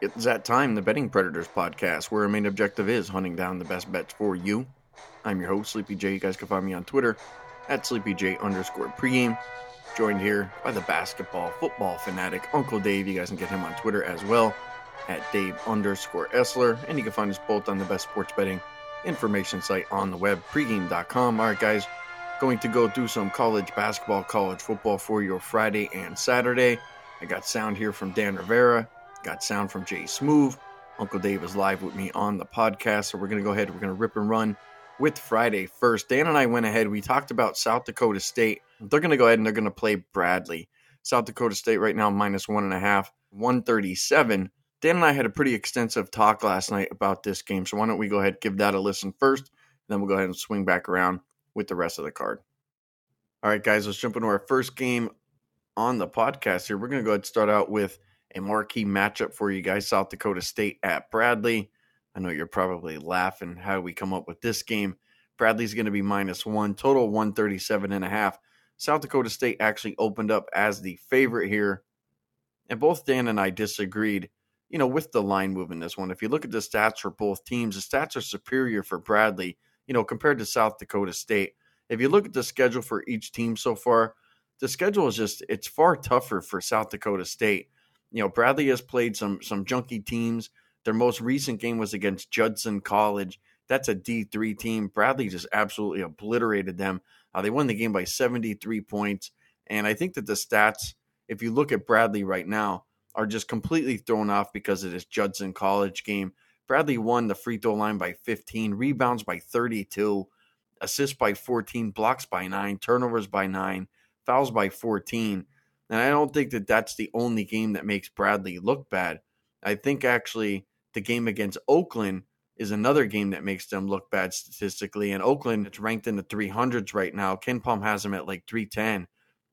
It's that time, the Betting Predators podcast, where our main objective is hunting down the best bets for you. I'm your host, Sleepy J. You guys can find me on Twitter at SleepyJ underscore pregame. Joined here by the basketball, football fanatic, Uncle Dave. You guys can get him on Twitter as well at Dave underscore Essler. And you can find us both on the best sports betting information site on the web, pregame.com. All right, guys, going to go through some college basketball, college football for your Friday and Saturday. I got sound here from Dan Rivera. Got sound from JSmoove. Uncle Dave is live with me on the podcast. So we're going to go ahead. We're going to rip and run with Friday first. Dan and I went ahead. We talked about South Dakota State. They're going to go ahead and they're going to play Bradley. South Dakota State right now minus one and a half, 137. Dan and I had a pretty extensive talk last night about this game. So why don't we go ahead give that a listen first. Then we'll go ahead and swing back around with the rest of the card. All right, guys, let's jump into our first game on the podcast here. We're going to go ahead and start out with a marquee matchup for you guys South Dakota State at Bradley. I know you're probably laughing how we come up with this game. Bradley's going to be minus one, total 137 and a half. South Dakota State actually opened up as the favorite here. And both Dan and I disagreed, you know, with the line move in this one. If you look at the stats for both teams, the stats are superior for Bradley, you know, compared to South Dakota State. If you look at the schedule for each team so far, the schedule is just it's far tougher for South Dakota State you know, Bradley has played some some junky teams. Their most recent game was against Judson College. That's a D3 team. Bradley just absolutely obliterated them. Uh, they won the game by 73 points. And I think that the stats, if you look at Bradley right now, are just completely thrown off because of this Judson College game. Bradley won the free throw line by 15, rebounds by 32, assists by 14, blocks by 9, turnovers by 9, fouls by 14. And I don't think that that's the only game that makes Bradley look bad. I think actually the game against Oakland is another game that makes them look bad statistically. And Oakland, it's ranked in the 300s right now. KenPom has them at like 310.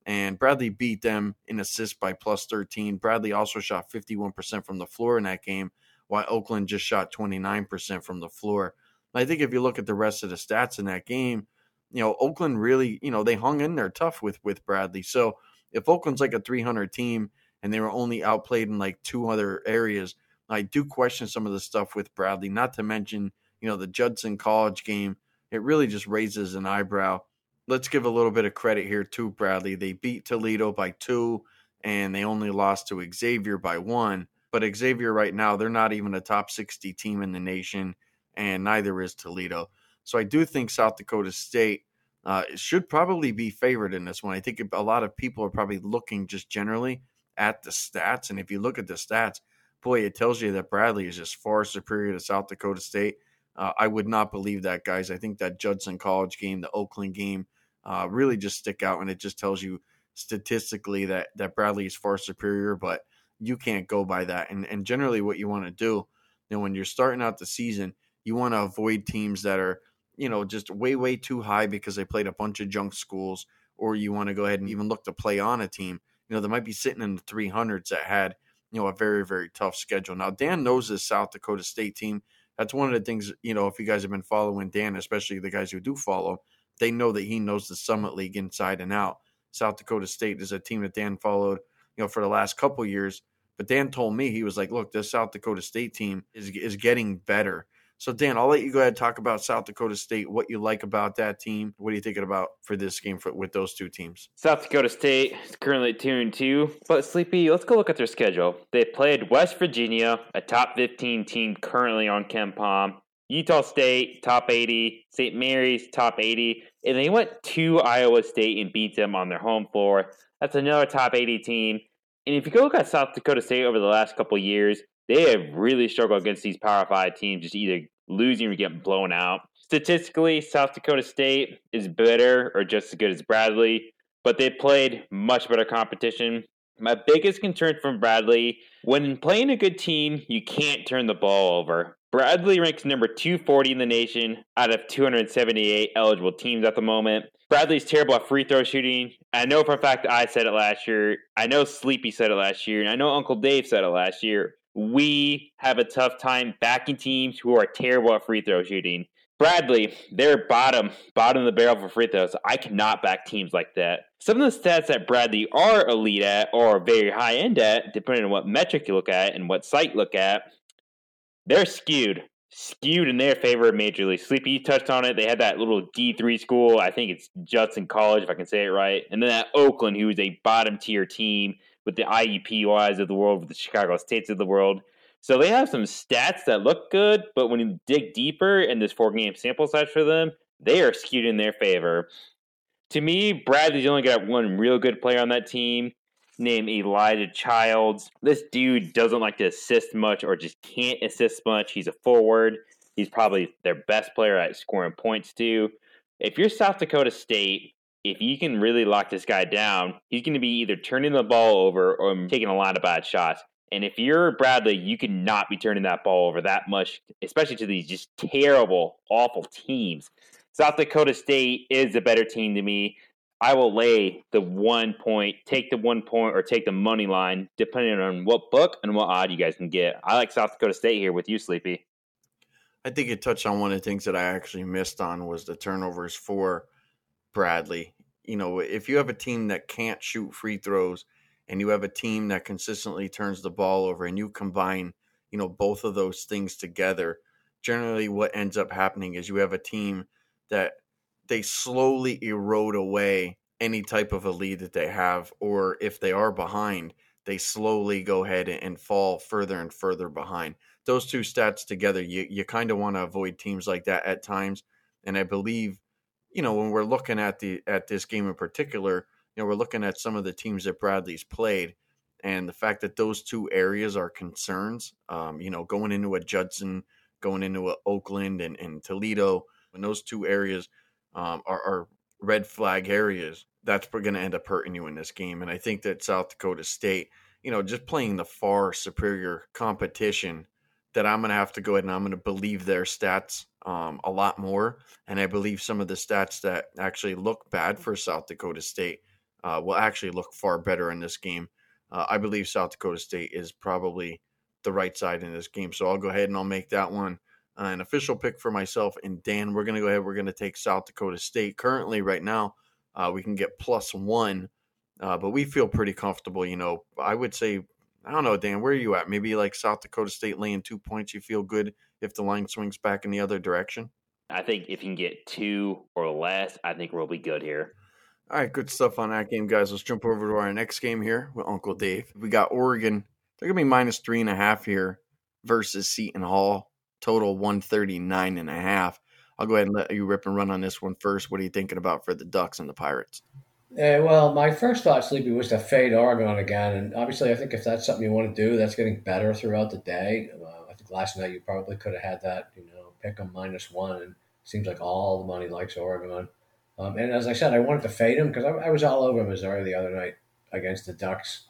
And Bradley beat them in assists by plus 13. Bradley also shot 51% from the floor in that game, while Oakland just shot 29% from the floor. I think if you look at the rest of the stats in that game, you know, Oakland really, you know, they hung in there tough with with Bradley. So if Oakland's like a 300 team and they were only outplayed in like two other areas, I do question some of the stuff with Bradley. Not to mention, you know, the Judson College game. It really just raises an eyebrow. Let's give a little bit of credit here to Bradley. They beat Toledo by two, and they only lost to Xavier by one. But Xavier right now, they're not even a top 60 team in the nation, and neither is Toledo. So I do think South Dakota State uh, it should probably be favored in this one. I think a lot of people are probably looking just generally at the stats. And if you look at the stats, boy, it tells you that Bradley is just far superior to South Dakota State. Uh, I would not believe that, guys. I think that Judson College game, the Oakland game, uh, really just stick out, and it just tells you statistically that that Bradley is far superior. But you can't go by that. And and generally, what you want to do, you know, when you're starting out the season, you want to avoid teams that are you know, just way, way too high because they played a bunch of junk schools, or you want to go ahead and even look to play on a team, you know, they might be sitting in the 300s that had, you know, a very, very tough schedule. Now, Dan knows this South Dakota State team. That's one of the things, you know, if you guys have been following Dan, especially the guys who do follow, they know that he knows the Summit League inside and out. South Dakota State is a team that Dan followed, you know, for the last couple years. But Dan told me he was like, "Look, this South Dakota State team is is getting better." So, Dan, I'll let you go ahead and talk about South Dakota State, what you like about that team. What are you thinking about for this game for, with those two teams? South Dakota State is currently 2 and 2. But, Sleepy, let's go look at their schedule. They played West Virginia, a top 15 team currently on KenPom. Utah State, top 80. St. Mary's, top 80. And they went to Iowa State and beat them on their home floor. That's another top 80 team. And if you go look at South Dakota State over the last couple years, they have really struggled against these Power Five teams, just either losing or getting blown out. Statistically, South Dakota State is better or just as good as Bradley, but they played much better competition. My biggest concern from Bradley when playing a good team, you can't turn the ball over. Bradley ranks number 240 in the nation out of 278 eligible teams at the moment. Bradley's terrible at free throw shooting. I know for a fact I said it last year. I know Sleepy said it last year, and I know Uncle Dave said it last year we have a tough time backing teams who are terrible at free throw shooting. Bradley, they're bottom, bottom of the barrel for free throws. I cannot back teams like that. Some of the stats that Bradley are elite at or very high end at, depending on what metric you look at and what site you look at, they're skewed. Skewed in their favor majorly. Sleepy you touched on it. They had that little D3 school. I think it's Judson College, if I can say it right. And then that Oakland, who is a bottom tier team with the IUPUIs of the world, with the Chicago States of the world. So they have some stats that look good, but when you dig deeper in this four game sample size for them, they are skewed in their favor. To me, Bradley's only got one real good player on that team named Elijah Childs. This dude doesn't like to assist much or just can't assist much. He's a forward. He's probably their best player at scoring points too. If you're South Dakota State, if you can really lock this guy down, he's going to be either turning the ball over or taking a lot of bad shots. And if you're Bradley, you cannot be turning that ball over that much, especially to these just terrible, awful teams. South Dakota State is a better team to me. I will lay the one point, take the one point, or take the money line, depending on what book and what odd you guys can get. I like South Dakota State here with you, Sleepy. I think it touched on one of the things that I actually missed on was the turnovers for Bradley. You know, if you have a team that can't shoot free throws and you have a team that consistently turns the ball over and you combine, you know, both of those things together, generally what ends up happening is you have a team that they slowly erode away any type of a lead that they have, or if they are behind, they slowly go ahead and fall further and further behind. Those two stats together, you, you kind of want to avoid teams like that at times. And I believe, you know, when we're looking at the at this game in particular, you know, we're looking at some of the teams that Bradley's played, and the fact that those two areas are concerns. Um, you know, going into a Judson, going into a Oakland and, and Toledo, when those two areas um, are, are red flag areas, that's going to end up hurting you in this game. And I think that South Dakota State, you know, just playing the far superior competition, that I'm going to have to go ahead and I'm going to believe their stats um, a lot more. And I believe some of the stats that actually look bad for South Dakota State uh, will actually look far better in this game. Uh, I believe South Dakota State is probably the right side in this game. So I'll go ahead and I'll make that one uh, an official pick for myself and Dan. We're going to go ahead. We're going to take South Dakota State. Currently, right now, uh, we can get plus one, uh, but we feel pretty comfortable. You know, I would say, I don't know, Dan, where are you at? Maybe like South Dakota State laying two points. You feel good if the line swings back in the other direction? I think if you can get two or less, I think we'll be good here. All right, good stuff on that game, guys. Let's jump over to our next game here with Uncle Dave. We got Oregon. They're going to be minus three and a half here versus Seton Hall. Total 139 and a half. I'll go ahead and let you rip and run on this one first. What are you thinking about for the Ducks and the Pirates? Uh, well, my first thought, Sleepy, was to fade Oregon again. And obviously, I think if that's something you want to do, that's getting better throughout the day. Uh, I think last night you probably could have had that, you know, pick them minus one. And seems like all the money likes Oregon. Um, and as I said, I wanted to fade him because I, I, was all over Missouri the other night against the Ducks.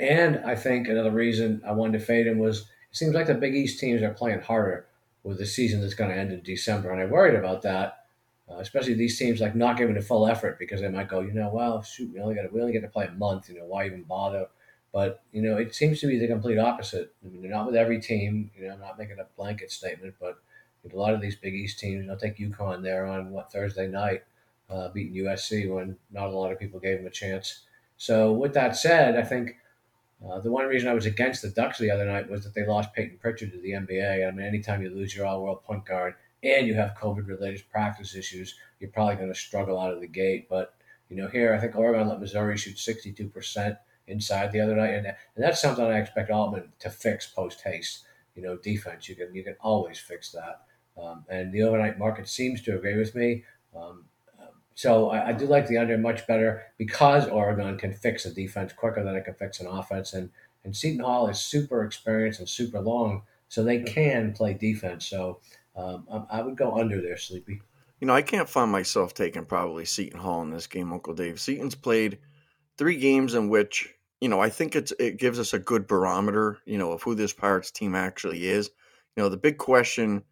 And I think another reason I wanted to fade him was it seems like the Big East teams are playing harder with the season that's going to end in December. And I worried about that, uh, especially these teams like not giving a full effort because they might go, you know, well, shoot, we only got we only get to play a month. You know, why even bother? But you know, it seems to be the complete opposite. I mean, not with every team. You know, I'm not making a blanket statement, but a lot of these Big East teams, know, take UConn there on what Thursday night uh, beating USC when not a lot of people gave them a chance. So, with that said, I think uh, the one reason I was against the Ducks the other night was that they lost Payton Pritchard to the NBA. I mean, anytime you lose your all world point guard and you have COVID related practice issues, you're probably going to struggle out of the gate. But, you know, here, I think Oregon let Missouri shoot 62% inside the other night. And, and that's something I expect Altman to fix post haste. You know, defense, you can, you can always fix that. Um, and the overnight market seems to agree with me. Um, so I, I, do like the under much better because Oregon can fix a defense quicker than it can fix an offense, and and Seton Hall is super experienced and super long, so they can play defense. So um, I, I, would go under there, Sleepy. You know, I can't find myself taking probably Seton Hall in this game, Uncle Dave. Seton's played three games in which you know I think it's it gives us a good barometer, you know, of who this Pirates team actually is. You know, the big question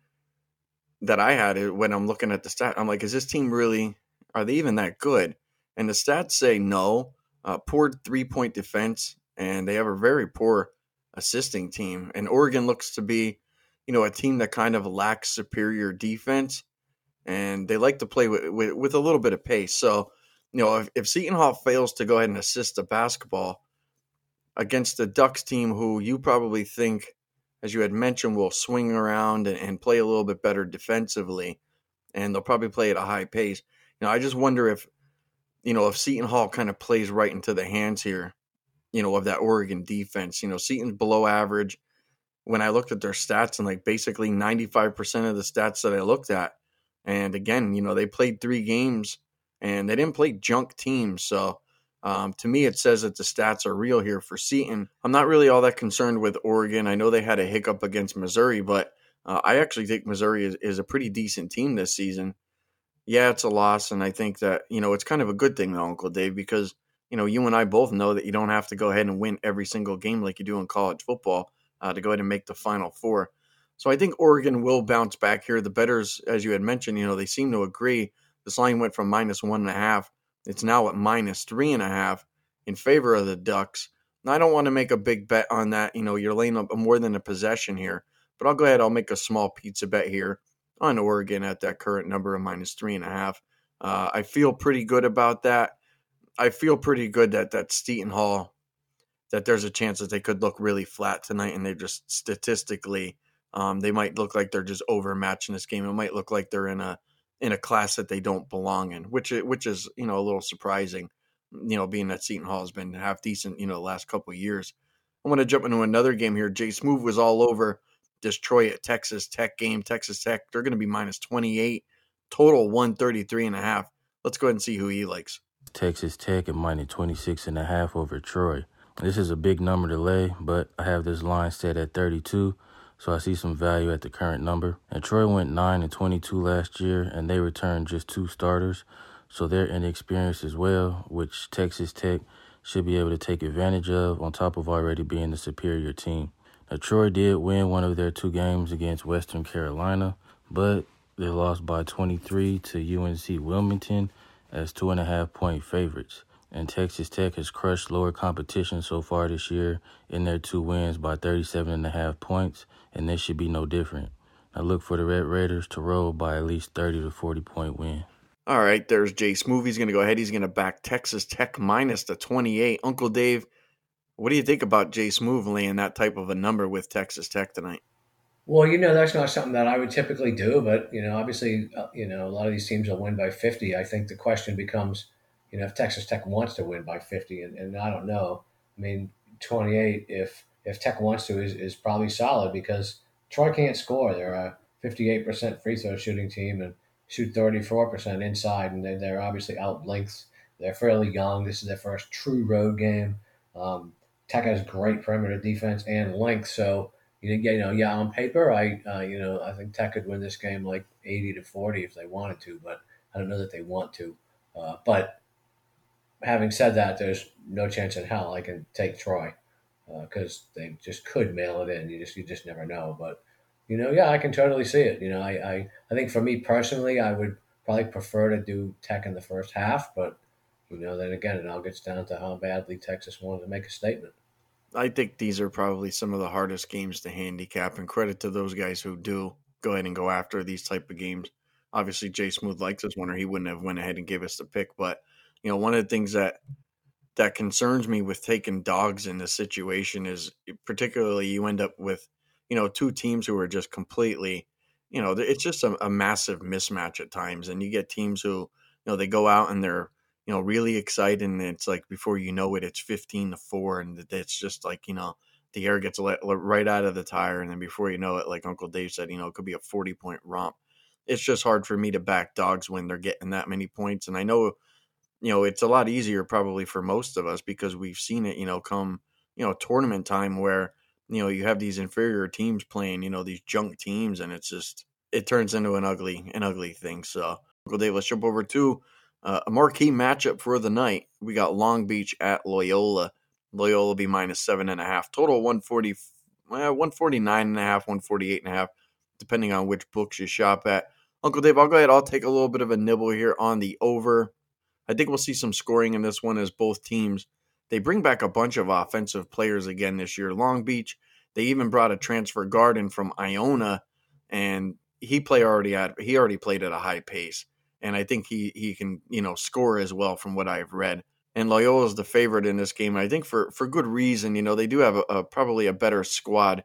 that I had when I'm looking at the stat, I'm like, is this team really are they even that good? And the stats say no. Uh, poor three point defense, and they have a very poor assisting team. And Oregon looks to be, you know, a team that kind of lacks superior defense. and they like to play with, with, with a little bit of pace. So, you know, if, if Seton Hall fails to go ahead and assist the basketball against the Ducks team, who you probably think, as you had mentioned, will swing around and, and play a little bit better defensively, and they'll probably play at a high pace. You know, I just wonder if, you know, if Seton Hall kind of plays right into the hands here, you know, of that Oregon defense. You know, Seton's below average. When I looked at their stats and like basically 95% of the stats that I looked at, and again, you know, they played three games and they didn't play junk teams. So um, to me, it says that the stats are real here for Seton. I'm not really all that concerned with Oregon. I know they had a hiccup against Missouri, but uh, I actually think Missouri is, is a pretty decent team this season. Yeah, it's a loss, and I think that you know it's kind of a good thing, though, Uncle Dave, because you know you and I both know that you don't have to go ahead and win every single game like you do in college football uh, to go ahead and make the Final Four. So I think Oregon will bounce back here. The betters, as you had mentioned, you know they seem to agree. This line went from minus one and a half it's now at minus three and a half in favor of the Ducks. Now, I don't want to make a big bet on that. You know, you're laying up more than a possession here, but I'll go ahead. I'll make a small pizza bet here on Oregon at that current number of minus three and a half. Uh, I feel pretty good about that. I feel pretty good that that Seton Hall, that there's a chance that they could look really flat tonight, and they just statistically, um, they might look like they're just overmatched in this game. It might look like they're in a in a class that they don't belong in, which which is you know a little surprising. You know, being that Seton Hall has been half decent, you know, the last couple years. I want to jump into another game here. JSmoove was all over Detroit at Texas Tech game. Texas Tech, they're going to be minus 28, total 133 and a half. Let's go ahead and see who he likes. Texas Tech at minus 26 and a half over Troy. This is a big number to lay, but I have this line set at 32 so I see some value at the current number. And Troy went 9 and 22 last year, and they returned just two starters, so they're inexperienced as well, which Texas Tech should be able to take advantage of on top of already being the superior team. Now, Troy did win one of their two games against Western Carolina, but they lost by 23 to UNC Wilmington as two and a half point favorites and Texas Tech has crushed lower competition so far this year in their two wins by 37 and a half points, and this should be no different. I look for the Red Raiders to roll by at least 30 to 40 point win. All right, there's JSmoove. He's going to go ahead. He's going to back Texas Tech minus the 28. Uncle Dave, what do you think about JSmoove laying that type of a number with Texas Tech tonight? Well, you know, that's not something that I would typically do, but, you know, obviously, uh, you know, a lot of these teams will win by 50. I think the question becomes – you know, if Texas Tech wants to win by 50, and, and I don't know, I mean, 28, if if Tech wants to, is, is probably solid because Troy can't score. They're a 58% free throw shooting team and shoot 34% inside, and they, they're obviously out length. They're fairly young. This is their first true road game. Um, Tech has great perimeter defense and length, so you know, yeah, on paper, I uh, you know, I think Tech could win this game like 80 to 40 if they wanted to, but I don't know that they want to. Uh, but having said that, there's no chance in hell I can take Troy because uh, they just could mail it in. You just you just never know. But you know, yeah, I can totally see it. You know, I I, I think for me personally, I would probably prefer to do Tech in the first half, but you know, then again, it all gets down to how badly Texas wanted to make a statement. I think these are probably some of the hardest games to handicap, and credit to those guys who do go ahead and go after these type of games. Obviously, JSmoove likes this one, or he wouldn't have went ahead and gave us the pick. But you know, one of the things that that concerns me with taking dogs in this situation is particularly you end up with you know two teams who are just completely you know it's just a, a, massive mismatch at times and you get teams who you know they go out and they're you know really excited and it's like before you know it it's 15 to 4 and it's just like you know the air gets let, let right out of the tire and then before you know it like uncle dave said you know it could be a 40 point romp. It's just hard for me to back dogs when they're getting that many points and i know you know, it's a lot easier probably for most of us because we've seen it, you know, come, you know, tournament time where, you know, you have these inferior teams playing, you know, these junk teams and it's just, it turns into an ugly, an ugly thing. So, Uncle Dave, let's jump over to uh, a marquee matchup for the night. We got Long Beach at Loyola. Loyola be minus seven and a half. Total 140, well, 149 and a half, 148 and a half, depending on which books you shop at. Uncle Dave, I'll go ahead. I'll take a little bit of a nibble here on the over. I think we'll see some scoring in this one as both teams they bring back a bunch of offensive players again this year. Long Beach, they even brought a transfer guard in from Iona, and he play already at he already played at a high pace, and I think he he can you know score as well from what I've read. And Loyola is the favorite in this game. I think for for good reason. You know they do have a, a probably a better squad,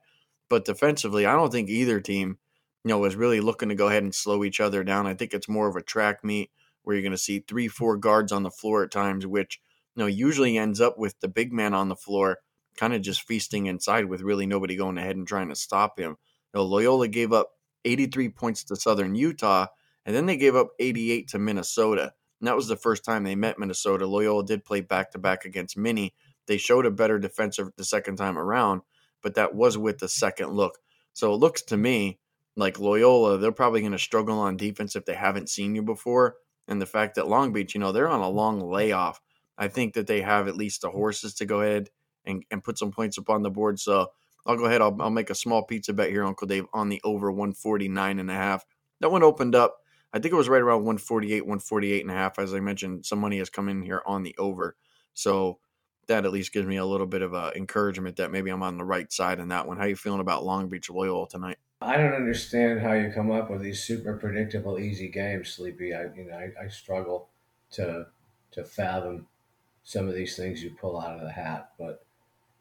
but defensively, I don't think either team you know is really looking to go ahead and slow each other down. I think it's more of a track meet where you're going to see three four guards on the floor at times, which you know usually ends up with the big man on the floor kind of just feasting inside with really nobody going ahead and trying to stop him. You know, Loyola gave up 83 points to Southern Utah, and then they gave up 88 to Minnesota. And that was the first time they met Minnesota. Loyola did play back to back against Mini. They showed a better defensive the second time around, but that was with the second look. So it looks to me like Loyola, they're probably going to struggle on defense if they haven't seen you before. And the fact that Long Beach, you know, they're on a long layoff. I think that they have at least the horses to go ahead and, and put some points up on the board. So I'll go ahead. I'll, I'll make a small pizza bet here, Uncle Dave, on the over 149 and a half. That one opened up. I think it was right around 148, 148 and a half. As I mentioned, some money has come in here on the over. So that at least gives me a little bit of uh, encouragement that maybe I'm on the right side in that one. How you feeling about Long Beach Loyola tonight? I don't understand how you come up with these super predictable, easy games, Sleepy. I you know I, I struggle to to fathom some of these things you pull out of the hat. But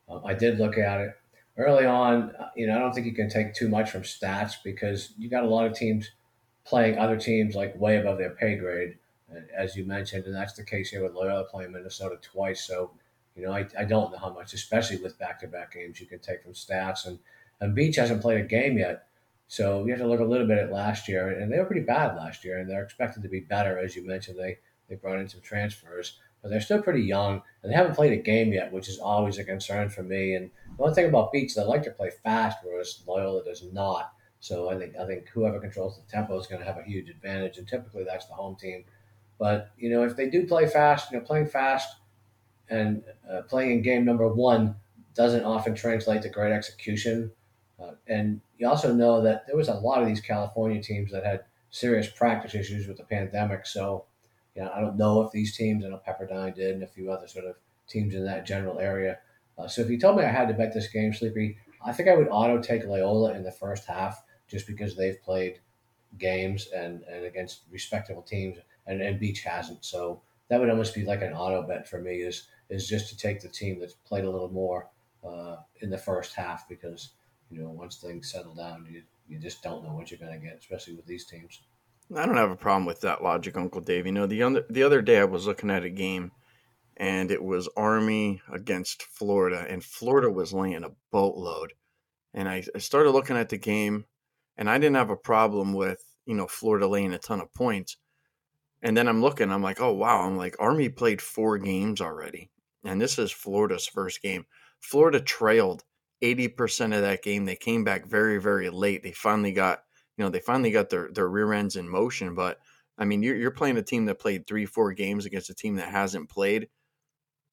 um, I did look at it early on, uh, you know, I don't think you can take too much from stats because you got a lot of teams playing other teams like way above their pay grade, as you mentioned, and that's the case here with Loyola playing Minnesota twice. So, you know, I, I don't know how much, especially with back-to-back games, you can take from stats. And and Beach hasn't played a game yet, so you have to look a little bit at last year, and they were pretty bad last year, and they're expected to be better, as you mentioned. They they brought in some transfers, but they're still pretty young, and they haven't played a game yet, which is always a concern for me. And the one thing about Beach, they like to play fast, whereas Loyola does not. So I think I think whoever controls the tempo is going to have a huge advantage, and typically that's the home team. But you know, if they do play fast, you know, playing fast and uh, playing in game number one doesn't often translate to great execution. Uh, and you also know that there was a lot of these California teams that had serious practice issues with the pandemic. So, you know, I don't know if these teams, I know Pepperdine did, and a few other sort of teams in that general area uh, so if you told me I had to bet this game, Sleepy, I think I would auto take Loyola in the first half just because they've played games and, and against respectable teams and, and Beach hasn't. So that would almost be like an auto bet for me is is just to take the team that's played a little more uh, in the first half because you know once things settle down you you just don't know what you're going to get especially with these teams. I don't have a problem with that logic, Uncle Dave. You know the other the other day I was looking at a game and it was Army against Florida, and Florida was laying a boatload. And I, I started looking at the game, and I didn't have a problem with you know Florida laying a ton of points. And then I'm looking, I'm like, oh wow, I'm like Army played four games already, and this is Florida's first game. Florida trailed 80% of that game. They came back very, very late. They finally got, you know, they finally got their, their rear ends in motion. But I mean, you're, you're playing a team that played three, four games against a team that hasn't played.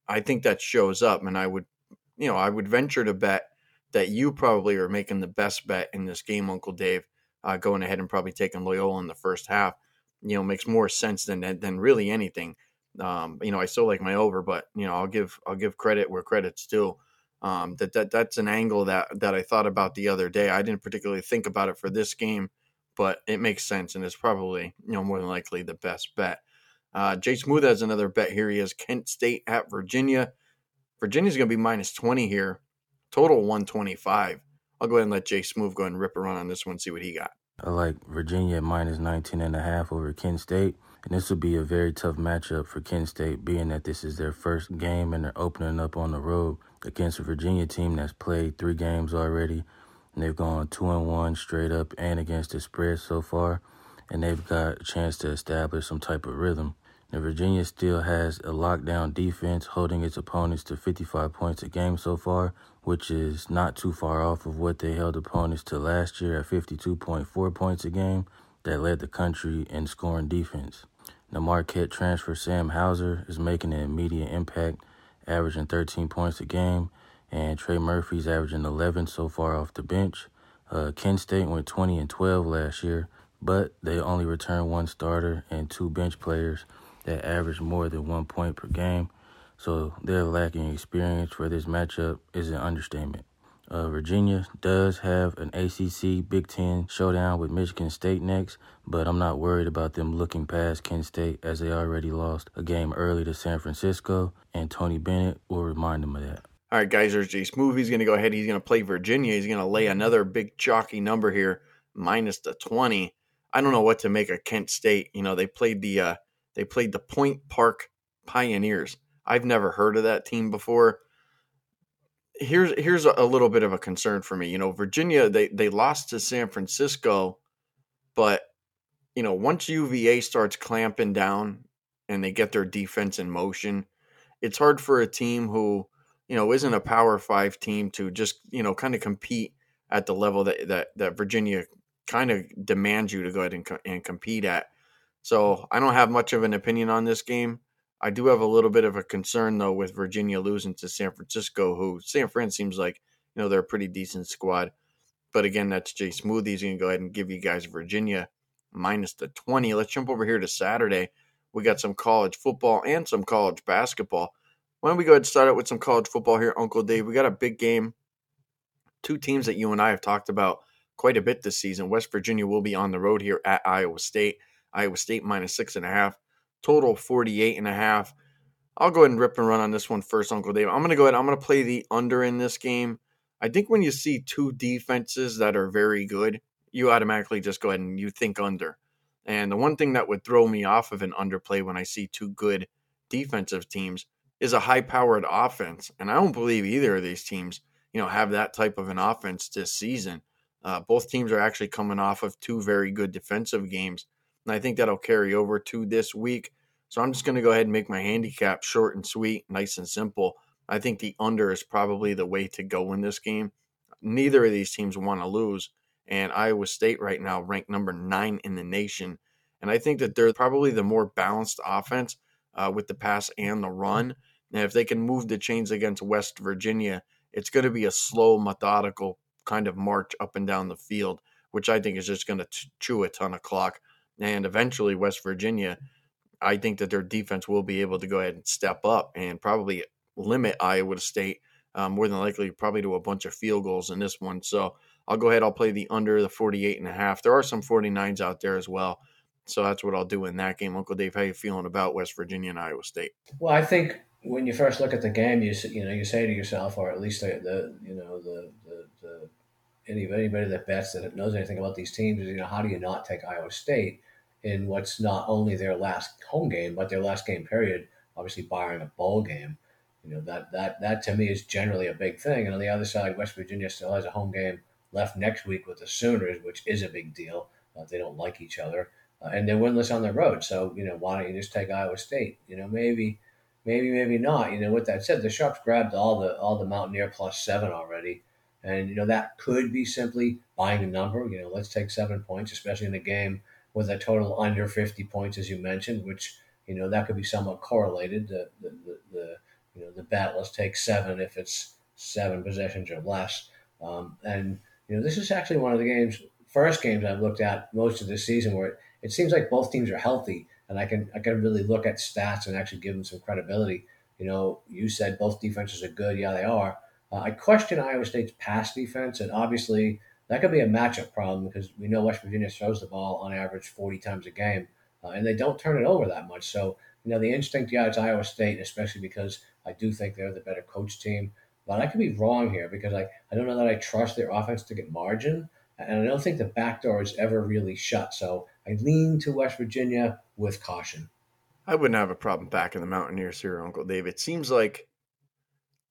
I think that shows up, and I would, you know, I would venture to bet that you probably are making the best bet in this game, Uncle Dave, uh, going ahead and probably taking Loyola in the first half. You know, makes more sense than than really anything. Um, you know, I still like my over, but you know, I'll give I'll give credit where credit's due. Um, that that that's an angle that that I thought about the other day. I didn't particularly think about it for this game, but it makes sense, and it's probably you know more than likely the best bet. Uh, JSmoove has another bet here. He has Kent State at Virginia. Virginia's going to be minus 20 here, total 125. I'll go ahead and let JSmoove go and rip around on this one, see what he got. I like Virginia at minus 19 and a half over Kent State. And this will be a very tough matchup for Kent State, being that this is their first game and they're opening up on the road against a Virginia team that's played three games already. And they've gone two and one straight up and against the spread so far. And they've got a chance to establish some type of rhythm. Now, Virginia still has a lockdown defense, holding its opponents to 55 points a game so far, which is not too far off of what they held opponents to last year at 52.4 points a game, that led the country in scoring defense. The Marquette transfer Sam Hauser is making an immediate impact, averaging 13 points a game, and Trey Murphy's averaging 11 so far off the bench. Uh, Kent State went 20 and 12 last year, but they only returned one starter and two bench players that averaged more than one point per game, so their lacking experience for this matchup is an understatement. Uh, Virginia does have an ACC Big Ten showdown with Michigan State next, but I'm not worried about them looking past Kent State as they already lost a game early to San Francisco, and Tony Bennett will remind them of that. All right, guys, there's JSmoove. He's going to go ahead. He's going to play Virginia. He's going to lay another big chalky number here, minus the 20. I don't know what to make of Kent State. You know, they played the uh, they played the Point Park Pioneers. I've never heard of that team before here's here's a little bit of a concern for me. You know, Virginia they they lost to San Francisco, but you know once UVA starts clamping down and they get their defense in motion, it's hard for a team who you know isn't a Power Five team to just you know kind of compete at the level that that that Virginia kind of demands you to go ahead and, and compete at. So I don't have much of an opinion on this game. I do have a little bit of a concern though with Virginia losing to San Francisco, who San Fran seems like you know they're a pretty decent squad. But again, that's Jay Smoothie. He's going to go ahead and give you guys Virginia minus the 20. Let's jump over here to Saturday. We got some college football and some college basketball. Why don't we go ahead and start out with some college football here, Uncle Dave? We got a big game. Two teams that you and I have talked about quite a bit this season. West Virginia will be on the road here at Iowa State. Iowa State minus six and a half total 48 and a half. I'll go ahead and rip and run on this one first, Uncle Dave. I'm going to go ahead. I'm going to play the under in this game. I think when you see two defenses that are very good, you automatically just go ahead and you think under. And the one thing that would throw me off of an underplay when I see two good defensive teams is a high powered offense. And I don't believe either of these teams, you know, have that type of an offense this season. Uh, both teams are actually coming off of two very good defensive games. And I think that'll carry over to this week. So I'm just going to go ahead and make my handicap short and sweet, nice and simple. I think the under is probably the way to go in this game. Neither of these teams want to lose. And Iowa State right now ranked number nine in the nation. And I think that they're probably the more balanced offense uh, with the pass and the run. And if they can move the chains against West Virginia, it's going to be a slow, methodical kind of march up and down the field, which I think is just going to chew a ton of clock and eventually West Virginia, I think that their defense will be able to go ahead and step up and probably limit Iowa State um, more than likely probably to a bunch of field goals in this one. So I'll go ahead. I'll play the under the 48 and a half. There are some 49s out there as well. So that's what I'll do in that game. Uncle Dave, how you feeling about West Virginia and Iowa State? Well, I think when you first look at the game, you you know you say to yourself, or at least the, the you know the, the, the any anybody that bets that knows anything about these teams is you know how do you not take Iowa State in what's not only their last home game but their last game period, obviously barring a bowl game. You know that that that to me is generally a big thing. And on the other side, West Virginia still has a home game left next week with the Sooners, which is a big deal. Uh, they don't like each other, uh, and they're winless on the road. So you know why don't you just take Iowa State? You know maybe maybe maybe not. You know with that said, the sharps grabbed all the all the Mountaineer plus seven already. And, you know, that could be simply buying a number. You know, let's take seven points, especially in a game with a total under 50 points, as you mentioned, which, you know, that could be somewhat correlated. The, the, the, the you know, the bet, let's take seven if it's seven possessions or less. Um, and, you know, this is actually one of the games, first games I've looked at most of this season where it, it seems like both teams are healthy and I can, I can really look at stats and actually give them some credibility. You know, you said both defenses are good. Yeah, they are. Uh, I question Iowa State's pass defense, and obviously that could be a matchup problem because we know West Virginia throws the ball on average 40 times a game, uh, and they don't turn it over that much. So, you know, the instinct, yeah, it's Iowa State, especially because I do think they're the better coach team. But I could be wrong here because I, I don't know that I trust their offense to get margin, and I don't think the back door is ever really shut. So I lean to West Virginia with caution. I wouldn't have a problem backing the Mountaineers here, Uncle Dave. It seems like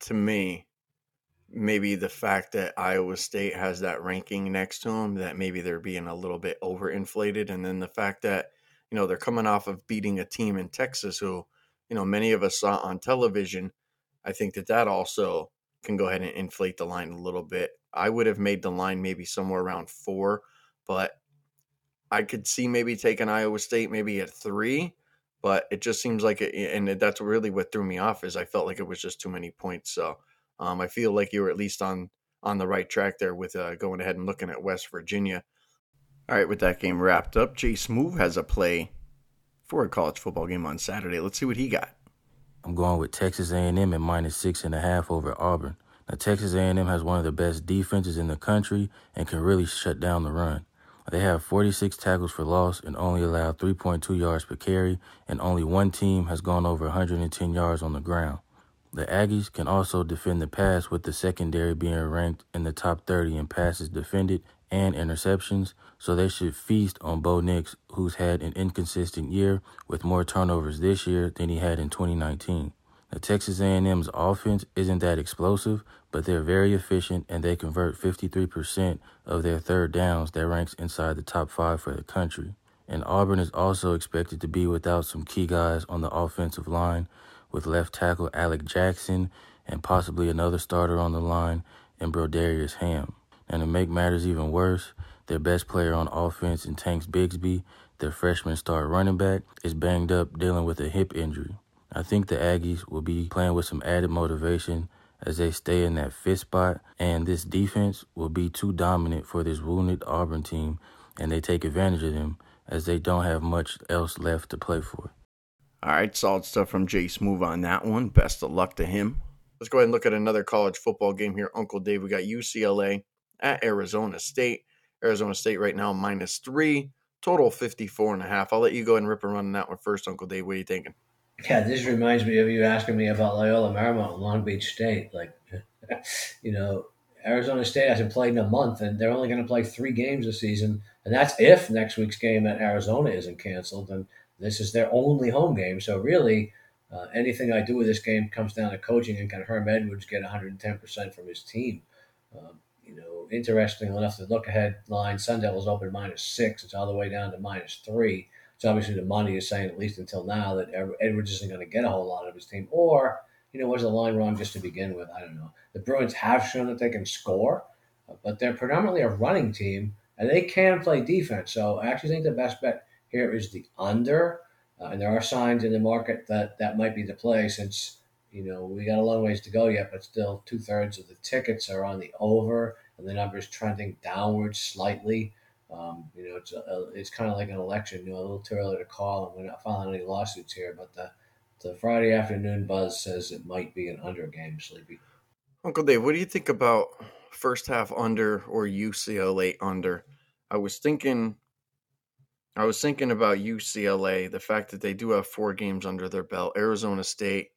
to me maybe the fact that Iowa State has that ranking next to them, that maybe they're being a little bit overinflated. And then the fact that, you know, they're coming off of beating a team in Texas who, you know, many of us saw on television. I think that that also can go ahead and inflate the line a little bit. I would have made the line maybe somewhere around four, but I could see maybe taking Iowa State maybe at three, but it just seems like it, and that's really what threw me off is I felt like it was just too many points. So um, I feel like you were at least on on the right track there with uh, going ahead and looking at West Virginia. All right, with that game wrapped up, JSmoove has a play for a college football game on Saturday. Let's see what he got. I'm going with Texas A&M at minus six and a half over Auburn. Now, Texas A&M has one of the best defenses in the country and can really shut down the run. They have 46 tackles for loss and only allow 3.2 yards per carry, and only one team has gone over 110 yards on the ground. The Aggies can also defend the pass with the secondary being ranked in the top 30 in passes defended and interceptions, so they should feast on Bo Nix, who's had an inconsistent year with more turnovers this year than he had in 2019. The Texas A&M's offense isn't that explosive, but they're very efficient and they convert 53% of their third downs that ranks inside the top 5 for the country. And Auburn is also expected to be without some key guys on the offensive line, with left tackle Alec Jackson and possibly another starter on the line in Brodarious Hamm. And to make matters even worse, their best player on offense in Tanks Bigsby, their freshman star running back, is banged up dealing with a hip injury. I think the Aggies will be playing with some added motivation as they stay in that fifth spot, and this defense will be too dominant for this wounded Auburn team, and they take advantage of them as they don't have much else left to play for. All right, solid stuff from JSmoove on that one. Best of luck to him. Let's go ahead and look at another college football game here. Uncle Dave, we got UCLA at Arizona State. Arizona State right now minus three, total 54 and a half. I'll let you go ahead and rip and run that one first, Uncle Dave. What are you thinking? Yeah, this reminds me of you asking me about Loyola Marymount and Long Beach State. Like, you know, Arizona State hasn't played in a month, and they're only going to play three games this season, and that's if next week's game at Arizona isn't canceled. And this is their only home game. So really, uh, anything I do with this game comes down to coaching and can Herm Edwards get 110% from his team. Um, you know, interesting enough, the look ahead line, Sun Devils open minus six. It's all the way down to minus three. So obviously the money is saying, at least until now, that Edwards isn't going to get a whole lot of his team. Or, you know, was the line wrong just to begin with? I don't know. The Bruins have shown that they can score, but they're predominantly a running team, and they can play defense. So I actually think the best bet here is the under. Uh, and there are signs in the market that that might be the play since, you know, we got a long ways to go yet, but still two thirds of the tickets are on the over and the numbers trending downwards slightly. Um, you know, it's a, it's kind of like an election. You know, a little too early to call, and we're not filing any lawsuits here. But the the Friday afternoon buzz says it might be an under game, Sleepy. Uncle Dave, what do you think about first half under or UCLA under? I was thinking I was thinking about UCLA, the fact that they do have four games under their belt. Arizona State.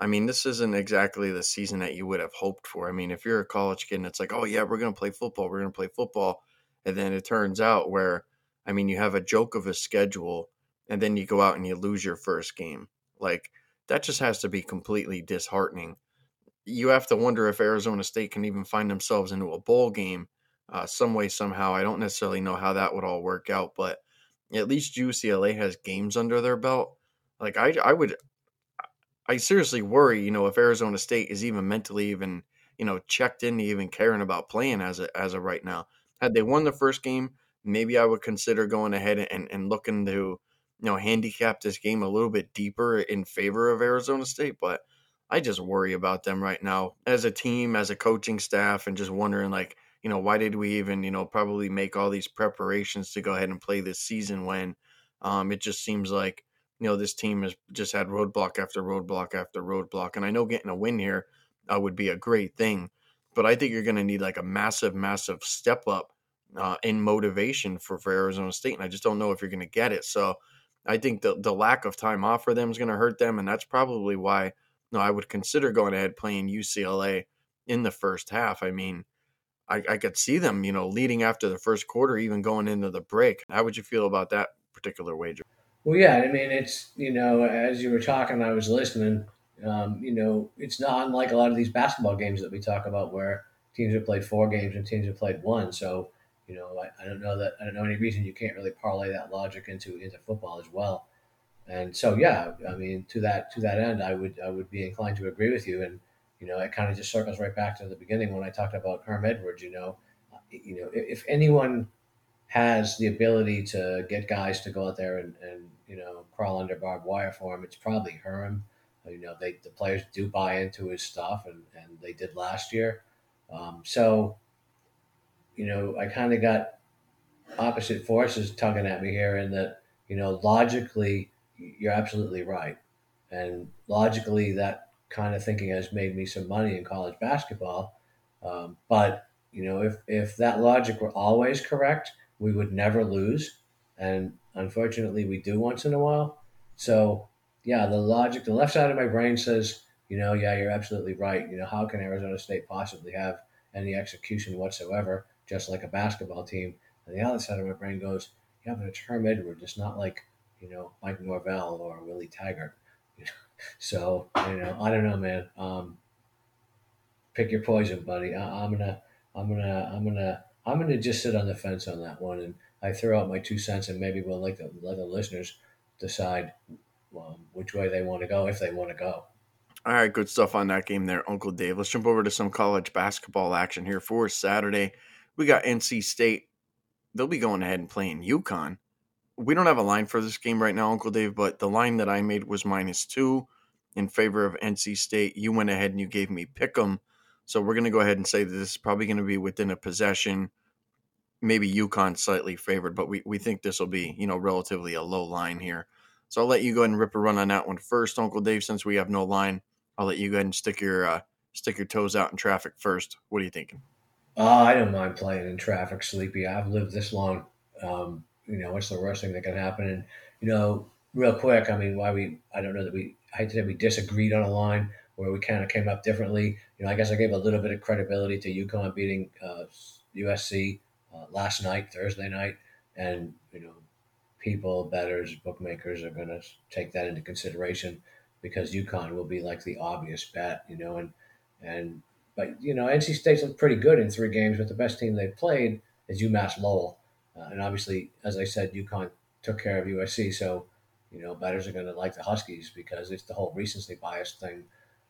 I mean, this isn't exactly the season that you would have hoped for. I mean, if you're a college kid and it's like, oh, yeah, we're going to play football, we're going to play football. And then it turns out where, I mean, you have a joke of a schedule and then you go out and you lose your first game. Like, that just has to be completely disheartening. You have to wonder if Arizona State can even find themselves into a bowl game uh, some way, somehow. I don't necessarily know how that would all work out, but at least UCLA has games under their belt. Like I, I would, I seriously worry, you know, if Arizona State is even mentally even, you know, checked into even caring about playing as a, as of right now. Had they won the first game, maybe I would consider going ahead and, and looking to, you know, handicap this game a little bit deeper in favor of Arizona State. But I just worry about them right now as a team, as a coaching staff, and just wondering like, you know, why did we even, you know, probably make all these preparations to go ahead and play this season when um, it just seems like, you know, this team has just had roadblock after roadblock after roadblock. And I know getting a win here uh, would be a great thing, but I think you're going to need like a massive, massive step up uh, in motivation for, for Arizona State. And I just don't know if you're going to get it. So I think the, the lack of time off for them is going to hurt them. And that's probably why you know, I would consider going ahead playing UCLA in the first half. I mean, I, I could see them, you know, leading after the first quarter, even going into the break. How would you feel about that particular wager? Well, yeah, I mean, it's you know, as you were talking, I was listening. Um, you know, it's not unlike a lot of these basketball games that we talk about, where teams have played four games and teams have played one. So, you know, I, I don't know that I don't know any reason you can't really parlay that logic into into football as well. And so, yeah, I mean, to that to that end, I would I would be inclined to agree with you. And you know, it kind of just circles right back to the beginning when I talked about Herm Edwards. You know, you know, if, if anyone has the ability to get guys to go out there and, and you know crawl under barbed wire for him, it's probably Herm. You know, they the players do buy into his stuff, and and they did last year. Um, so, you know, I kind of got opposite forces tugging at me here, in that you know logically you're absolutely right, and logically that kind of thinking has made me some money in college basketball. Um, but you know, if if that logic were always correct, we would never lose, and unfortunately, we do once in a while. So yeah, the logic, the left side of my brain says, you know, yeah, you're absolutely right. You know, how can Arizona State possibly have any execution whatsoever, just like a basketball team? And the other side of my brain goes, yeah, but it's Herm Edwards. It's not like you know Mike Norvell or Willie Taggart. so you know, I don't know, man. Um, pick your poison, buddy. I, I'm gonna, I'm gonna, I'm gonna, I'm gonna just sit on the fence on that one, and I throw out my two cents, and maybe we'll let the let the listeners decide um, which way they want to go if they want to go. All right, good stuff on that game there, Uncle Dave. Let's jump over to some college basketball action here for Saturday. We got NC State. They'll be going ahead and playing UConn. We don't have a line for this game right now, Uncle Dave, but the line that I made was minus two in favor of NC State. You went ahead and you gave me pick 'em. So we're going to go ahead and say that this is probably going to be within a possession. Maybe UConn slightly favored, but we, we think this will be, you know, relatively a low line here. So I'll let you go ahead and rip a run on that one first, Uncle Dave, since we have no line. I'll let you go ahead and stick your uh, stick your toes out in traffic first. What are you thinking? Oh, I don't mind playing in traffic, Sleepy. I've lived this long. Um, you know, what's the worst thing that can happen? And you know, real quick, I mean, why we? I don't know that we. I hate to say we disagreed on a line where we kind of came up differently. You know, I guess I gave a little bit of credibility to UConn beating uh, USC uh, last night, Thursday night, and you know, people, betters, bookmakers are going to take that into consideration because UConn will be like the obvious bet, you know, and and but you know NC State's looked pretty good in three games, but the best team they've played is UMass Lowell, uh, and obviously, as I said, UConn took care of USC, so you know betters are going to like the Huskies because it's the whole recency bias thing.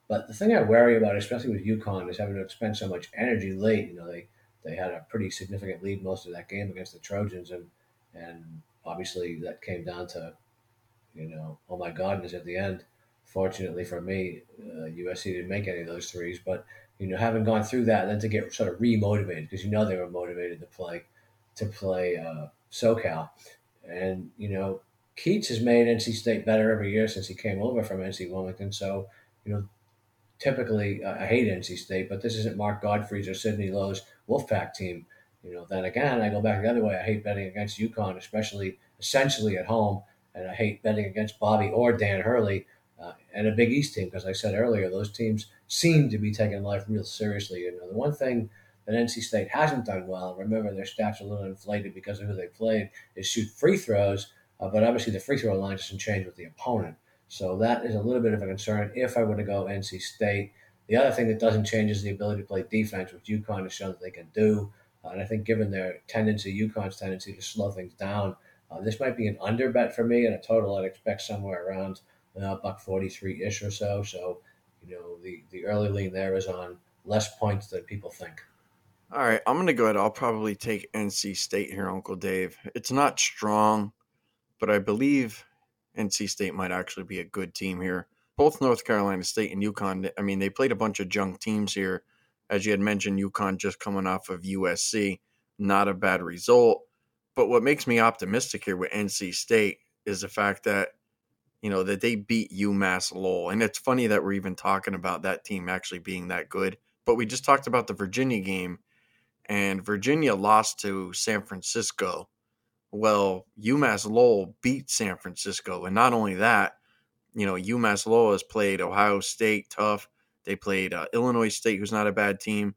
But the thing I worry about, especially with UConn, is having to spend so much energy late. You know, they they had a pretty significant lead most of that game against the Trojans, and and obviously that came down to you know oh my godness at the end Fortunately for me, uh, USC didn't make any of those threes. But you know, having gone through that, then to get sort of remotivated because you know they were motivated to play to play uh, SoCal, and you know Keatts has made NC State better every year since he came over from NC Wilmington. So you know, typically I hate NC State, but this isn't Mark Gottfried's or Sidney Lowe's Wolfpack team. You know, then again, I go back the other way. I hate betting against UConn, especially essentially at home, and I hate betting against Bobby or Dan Hurley uh, and a Big East team, because I said earlier, those teams seem to be taking life real seriously. You know, the one thing that NC State hasn't done well, remember their stats are a little inflated because of who they played, is shoot free throws, uh, but obviously the free throw line doesn't change with the opponent. So that is a little bit of a concern if I were to go NC State. The other thing that doesn't change is the ability to play defense, which UConn has shown that they can do. Uh, and I think given their tendency, UConn's tendency to slow things down, uh, this might be an under bet for me. And a total I'd expect somewhere around uh, buck 43 ish or so. So, you know, the, the early lean there is on less points than people think. All right, I'm going to go ahead. I'll probably take NC State here, Uncle Dave. It's not strong, but I believe NC State might actually be a good team here. Both North Carolina State and UConn, I mean, they played a bunch of junk teams here. As you had mentioned, UConn just coming off of USC, not a bad result. But what makes me optimistic here with NC State is the fact that you know, that they beat UMass Lowell. And it's funny that we're even talking about that team actually being that good. But we just talked about the Virginia game, and Virginia lost to San Francisco. Well, UMass Lowell beat San Francisco. And not only that, you know, UMass Lowell has played Ohio State tough. They played uh, Illinois State, who's not a bad team.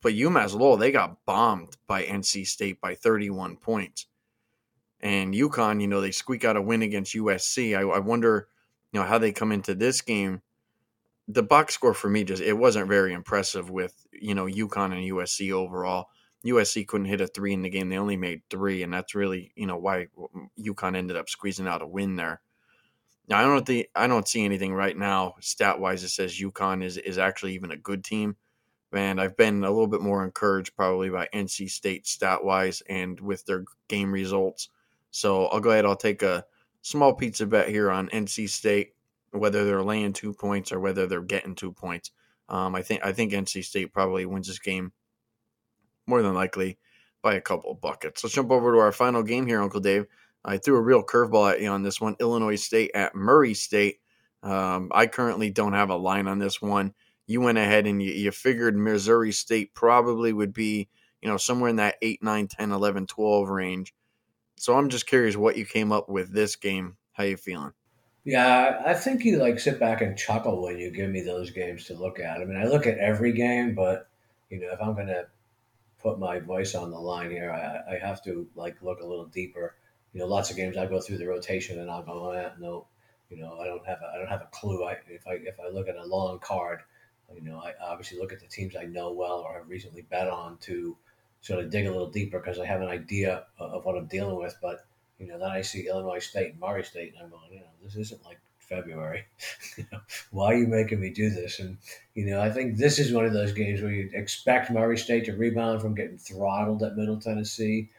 But UMass Lowell, they got bombed by NC State by 31 points and UConn, you know, they squeak out a win against USC. I, I, wonder, you know, how they come into this game. The box score for me just it wasn't very impressive with you know UConn and USC overall. USC couldn't hit a three in the game; they only made three, and that's really you know why UConn ended up squeezing out a win there. Now I don't think I don't see anything right now stat wise that says UConn is is actually even a good team. And I've been a little bit more encouraged probably by NC State stat wise and with their game results so I'll go ahead. I'll take a small pizza bet here on NC State, whether they're laying two points or whether they're getting two points. Um, I think I think NC State probably wins this game more than likely by a couple of buckets. Let's jump over to our final game here, Uncle Dave. I threw a real curveball at you on this one. Illinois State at Murray State. Um, I currently don't have a line on this one. You went ahead and you, you figured Missouri State probably would be, you know, somewhere in that 8, 9, 10, 11, 12 range. So I'm just curious what you came up with this game. How you feeling? Yeah, I think you like sit back and chuckle when you give me those games to look at. I mean, I look at every game, but you know, if I'm going to put my voice on the line here, I, I have to like look a little deeper. You know, lots of games I go through the rotation and I'll go, eh, no, you know, I don't have a, I don't have a clue. I, if I if I look at a long card, you know, I obviously look at the teams I know well or have recently bet on to sort of dig a little deeper because I have an idea of what I'm dealing with. But you know, then I see Illinois State and Murray State, and I'm going, you know, this isn't like February. why are you making me do this? And you know, I think this is one of those games where you expect Murray State to rebound from getting throttled at Middle Tennessee,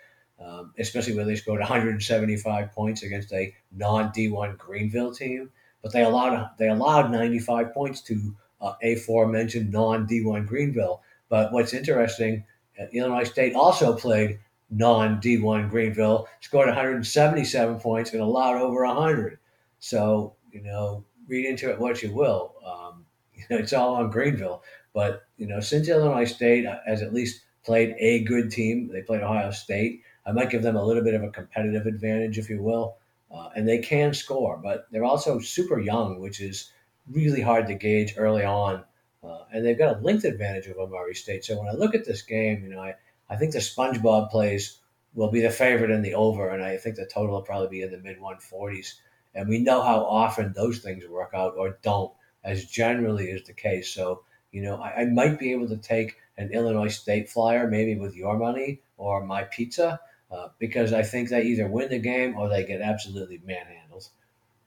um, especially when they scored 175 points against a non D1 Greenville team. But they allowed they allowed 95 points to uh, aforementioned non D1 Greenville. But what's interesting, uh, Illinois State also played non D1 Greenville, scored 177 points and allowed over 100. So, you know, read into it what you will. Um, you know, it's all on Greenville. But, you know, since Illinois State has at least played a good team, they played Ohio State, I might give them a little bit of a competitive advantage, if you will. Uh, and they can score, but they're also super young, which is really hard to gauge early on. Uh, and they've got a length advantage over Murray State. So when I look at this game, you know, I, I think the SpongeBob plays will be the favorite in the over, and I think the total will probably be in the mid 140s. And we know how often those things work out or don't, as generally is the case. So, you know, I, I might be able to take an Illinois State flyer, maybe with your money or my pizza, uh, because I think they either win the game or they get absolutely manhandled.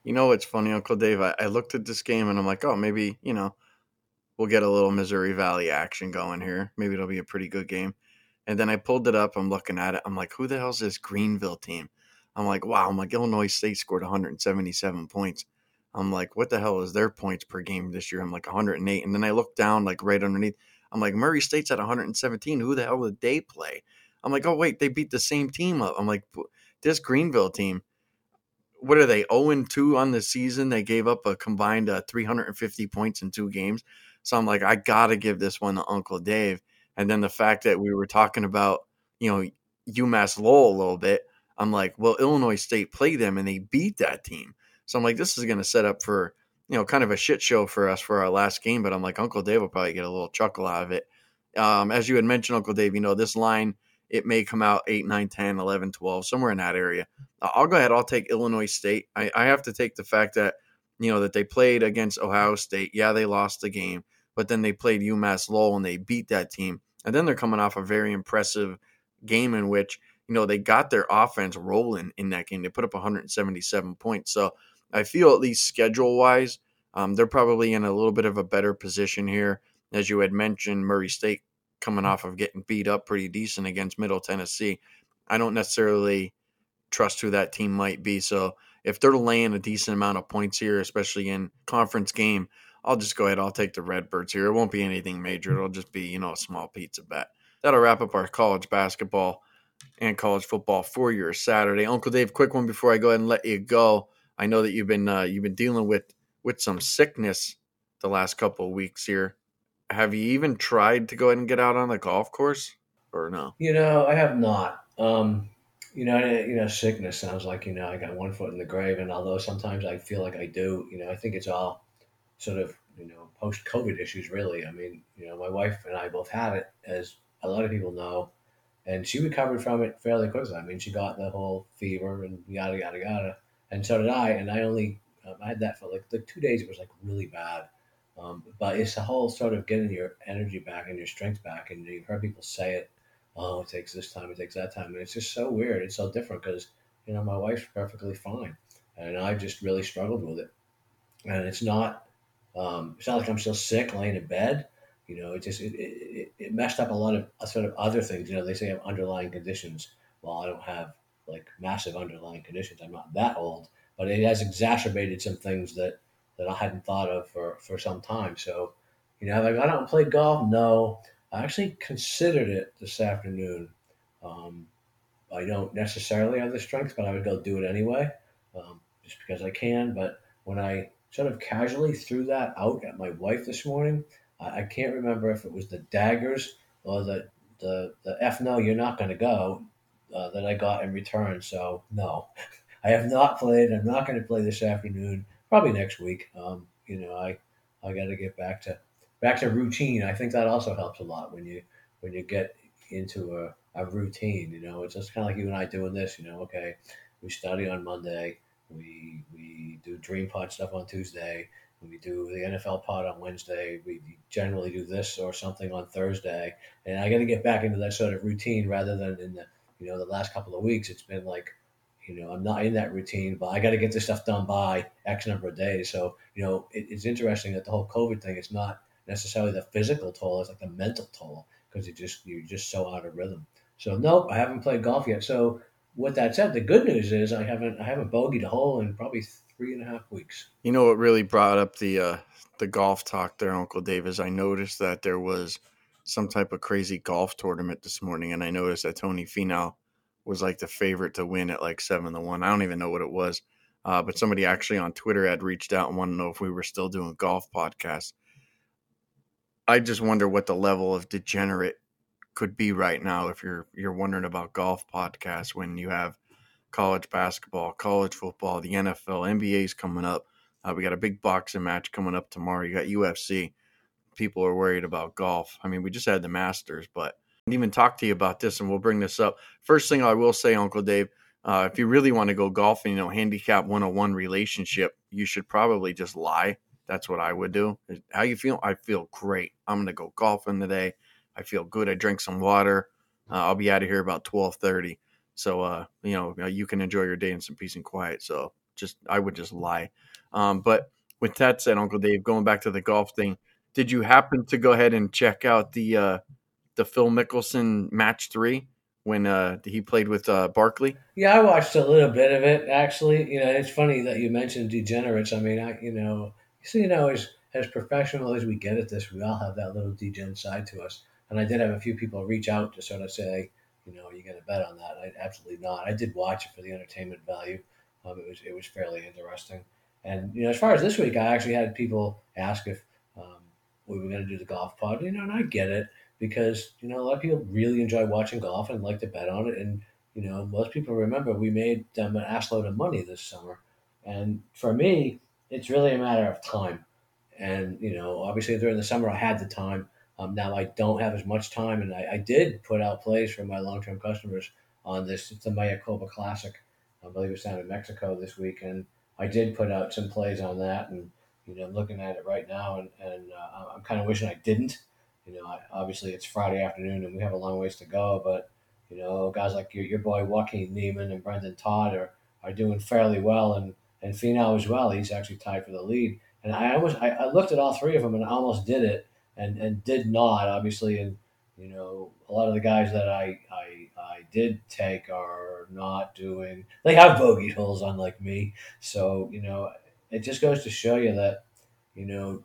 You know what's funny, Uncle Dave? I, I looked at this game and I'm like, oh, maybe, you know, we'll get a little Missouri Valley action going here. Maybe it'll be a pretty good game. And then I pulled it up. I'm looking at it. I'm like, who the hell's this Greenville team? I'm like, wow. I'm like, Illinois State scored 177 points. I'm like, what the hell is their points per game this year? I'm like 108. And then I look down, like right underneath. I'm like, Murray State's at 117. Who the hell did they play? I'm like, oh wait, they beat the same team up. I'm like, this Greenville team what are they 0 2 on the season? They gave up a combined uh, 350 points in two games. So I'm like, I got to give this one to Uncle Dave. And then the fact that we were talking about, you know, UMass Lowell a little bit, I'm like, well, Illinois State played them and they beat that team. So I'm like, this is going to set up for, you know, kind of a shit show for us for our last game. But I'm like, Uncle Dave will probably get a little chuckle out of it. Um, as you had mentioned, Uncle Dave, you know, this line it may come out 8, 9, 10, 11, 12, somewhere in that area. I'll go ahead. I'll take Illinois State. I, I have to take the fact that, you know, that they played against Ohio State. Yeah, they lost the game, but then they played UMass Lowell and they beat that team. And then they're coming off a very impressive game in which, you know, they got their offense rolling in that game. They put up 177 points. So I feel at least schedule wise, um, they're probably in a little bit of a better position here. As you had mentioned, Murray State coming off of getting beat up pretty decent against Middle Tennessee. I don't necessarily trust who that team might be. So if they're laying a decent amount of points here, especially in conference game, I'll just go ahead. I'll take the Redbirds here. It won't be anything major. It'll just be, you know, a small pizza bet. That'll wrap up our college basketball and college football for your Saturday. Uncle Dave, quick one before I go ahead and let you go. I know that you've been uh, you've been dealing with with some sickness the last couple of weeks here have you even tried to go ahead and get out on the golf course or no? You know, I have not. Um, you know, you know, sickness sounds like you know I got one foot in the grave, and although sometimes I feel like I do, you know, I think it's all sort of you know post COVID issues. Really, I mean, you know, my wife and I both had it, as a lot of people know, and she recovered from it fairly quickly. I mean, she got the whole fever and yada yada yada, and so did I. And I only um, I had that for like like two days. It was like really bad um, but it's a whole sort of getting your energy back and your strength back. And you've heard people say it, oh, it takes this time, it takes that time. And it's just so weird. It's so different because, you know, my wife's perfectly fine. And I just really struggled with it. And it's not, um, it's not like I'm still sick laying in bed. You know, it just, it, it, it messed up a lot of sort of other things. You know, they say I have underlying conditions. Well, I don't have like massive underlying conditions. I'm not that old, but it has exacerbated some things that that I hadn't thought of for, for some time. So, you know, have I got out and played golf? No. I actually considered it this afternoon. Um, I don't necessarily have the strength, but I would go do it anyway, um, just because I can. But when I sort of casually threw that out at my wife this morning. I, I can't remember if it was the daggers or the the the f no, you're not going to go uh, that I got in return. So no, I have not played. I'm not going to play this afternoon. Probably next week. Um, you know, I I got to get back to back to routine. I think that also helps a lot when you when you get into a, a routine. You know, it's just kind of like you and I doing this. You know, okay, we study on Monday. We we do Dream Pod stuff on Tuesday. We do the NFL pod on Wednesday. We generally do this or something on Thursday. And I got to get back into that sort of routine rather than in the you know the last couple of weeks. It's been like you know I'm not in that routine, but I got to get this stuff done by X number of days. So you know it, it's interesting that the whole COVID thing is not necessarily the physical toll; it's like the mental toll because you just you're just so out of rhythm. So nope, I haven't played golf yet. So with that said, the good news is I haven't I haven't bogeyed a hole in probably three and a half weeks. You know what really brought up the uh, the golf talk there, Uncle Dave, is I noticed that there was some type of crazy golf tournament this morning, and I noticed that Tony Finau was like the favorite to win at like seven to one. I don't even know what it was, uh, but somebody actually on Twitter had reached out and wanted to know if we were still doing golf podcasts. I just wonder what the level of degenerate could be right now if you're you're wondering about golf podcasts when you have college basketball, college football, the NFL, NBA's coming up. Uh, we got a big boxing match coming up tomorrow. You got UFC. People are worried about golf. I mean, we just had the Masters, but I didn't even talk to you about this, and we'll bring this up. First thing I will say, Uncle Dave, uh, if you really want to go golfing, you know, handicap 101 relationship, you should probably just lie. That's what I would do. How you feel? I feel great. I'm going to go golfing today. I feel good. I drink some water. Uh, I'll be out of here about 1230. So, uh, you know, you can enjoy your day in some peace and quiet. So, just I would just lie. Um, but with that said, Uncle Dave, going back to the golf thing, did you happen to go ahead and check out the uh, the Phil Mickelson match three when uh, he played with uh, Barkley? Yeah, I watched a little bit of it actually. You know, it's funny that you mentioned degenerates. I mean, I you know, so you know, as as professional as we get at this, we all have that little degen side to us. And I did have a few people reach out to sort of say, you know, are you going to bet on that? I, absolutely not. I did watch it for the entertainment value. Um, it was it was fairly interesting. And you know, as far as this week, I actually had people ask if um, we were going to do the golf pod. You know, and I get it because you know a lot of people really enjoy watching golf and like to bet on it. And you know, most people remember we made them an assload of money this summer. And for me, it's really a matter of time. And you know, obviously during the summer, I had the time. Um, now I don't have as much time, and I, I did put out plays for my long term customers on this. It's the Mayakoba Classic. I believe it's down in Mexico this week, and I did put out some plays on that. And you know, I'm looking at it right now, and, and uh, I'm kind of wishing I didn't. You know, I, obviously it's Friday afternoon, and we have a long ways to go. But you know, guys like your, your boy Joaquin Niemann and Brendon Todd are, are doing fairly well, and and Finau as well. He's actually tied for the lead. And I almost I, I looked at all three of them and I almost did it and and did not obviously and you know a lot of the guys that I I, I did take are not doing they have bogey holes unlike me. So you know it just goes to show you that you know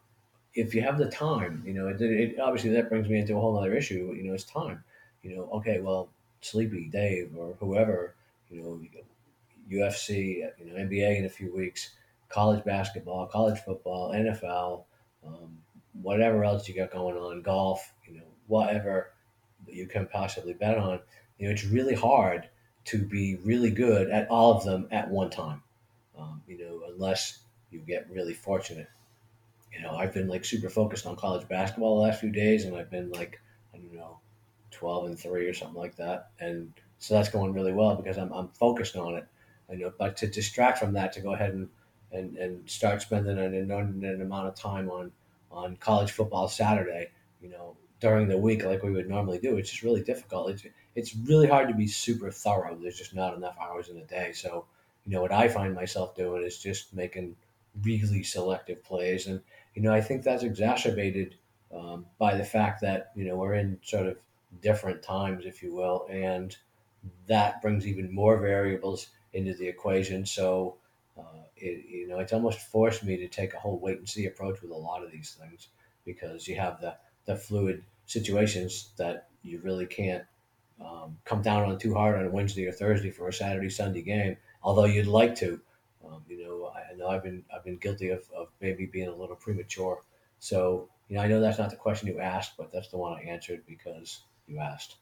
if you have the time you know it, it obviously that brings me into a whole other issue you know it's time. You know okay well sleepy Dave or whoever you know UFC you know NBA in a few weeks college basketball college football NFL um, whatever else you got going on, golf, you know, whatever you can possibly bet on, you know, it's really hard to be really good at all of them at one time. Um, you know, unless you get really fortunate. You know, I've been like super focused on college basketball the last few days, and I've been like, I don't know, twelve and three or something like that, and so that's going really well because I'm I'm focused on it. I know, but to distract from that, to go ahead and and, and start spending an inordinate amount of time on on college football Saturday, you know, during the week like we would normally do. It's just really difficult. It's it's really hard to be super thorough. There's just not enough hours in a day. So, you know, what I find myself doing is just making really selective plays, and you know, I think that's exacerbated um, by the fact that you know we're in sort of different times, if you will, and that brings even more variables into the equation. So uh, it, you know, it's almost forced me to take a whole wait and see approach with a lot of these things because you have the, the fluid situations that you really can't um, come down on too hard on a Wednesday or Thursday for a Saturday Sunday game. Although you'd like to, Um, you know, I, I, know I've been I've been guilty of, of maybe being a little premature. So you know, I know that's not the question you asked, but that's the one I answered because you asked.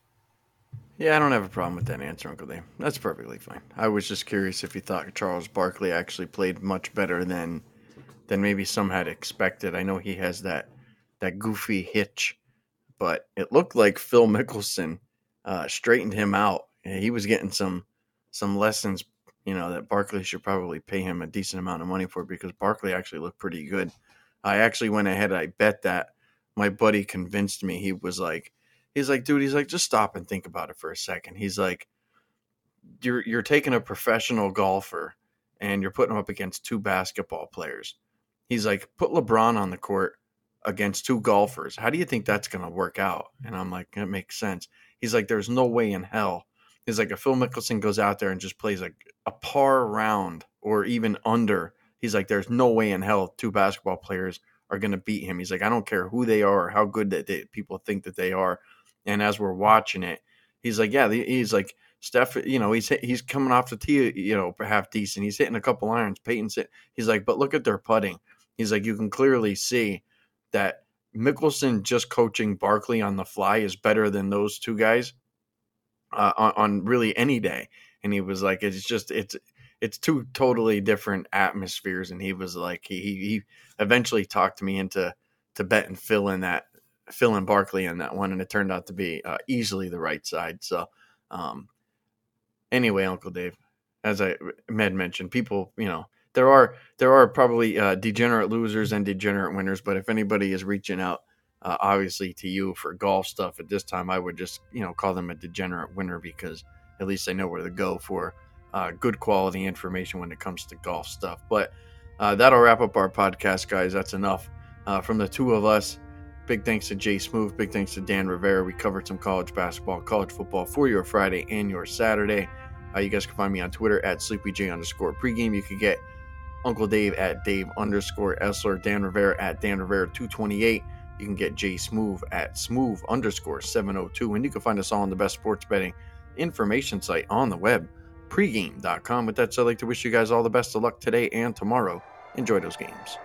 Yeah, I don't have a problem with that answer, Uncle Dave. That's perfectly fine. I was just curious if you thought Charles Barkley actually played much better than than maybe some had expected. I know he has that that goofy hitch, but it looked like Phil Mickelson uh, straightened him out. He was getting some some lessons, you know, that Barkley should probably pay him a decent amount of money for because Barkley actually looked pretty good. I actually went ahead. I bet that my buddy convinced me. He was like, he's like, dude, he's like, just stop and think about it for a second. He's like, you're you're taking a professional golfer and you're putting him up against two basketball players. He's like, put LeBron on the court against two golfers. How do you think that's going to work out? And I'm like, it makes sense. He's like, there's no way in hell. He's like, if Phil Mickelson goes out there and just plays like a par round or even under, he's like, there's no way in hell two basketball players are going to beat him. He's like, I don't care who they are how good that they, people think that they are. And as we're watching it, he's like, yeah, he's like, Steph, you know, he's he's coming off the tee, you know, half decent. He's hitting a couple irons. Peyton's hit. He's like, but look at their putting. He's like, you can clearly see that Mickelson just coaching Barkley on the fly is better than those two guys uh, on, on really any day. And he was like, it's just it's it's two totally different atmospheres. And he was like, he he eventually talked me into to bet and fill in that Phil and Barkley in that one, and it turned out to be uh, easily the right side. So, um, anyway, Uncle Dave, as I med mentioned, people, you know, there are there are probably uh, degenerate losers and degenerate winners, but if anybody is reaching out, uh, obviously to you for golf stuff at this time, I would just you know call them a degenerate winner because at least they know where to go for uh, good quality information when it comes to golf stuff. But uh, that'll wrap up our podcast, guys. That's enough uh, from the two of us. Big thanks to JSmoove. Big thanks to Dan Rivera. We covered some college basketball, college football for your Friday and your Saturday. Uh, you guys can find me on Twitter at SleepyJ underscore pregame. You can get Uncle Dave at Dave underscore Essler, Dan Rivera at Dan Rivera 228. You can get JSmoove at Smooth underscore 702. And you can find us all on the best sports betting information site on the web, pregame.com. With that said, I'd like to wish you guys all the best of luck today and tomorrow. Enjoy those games.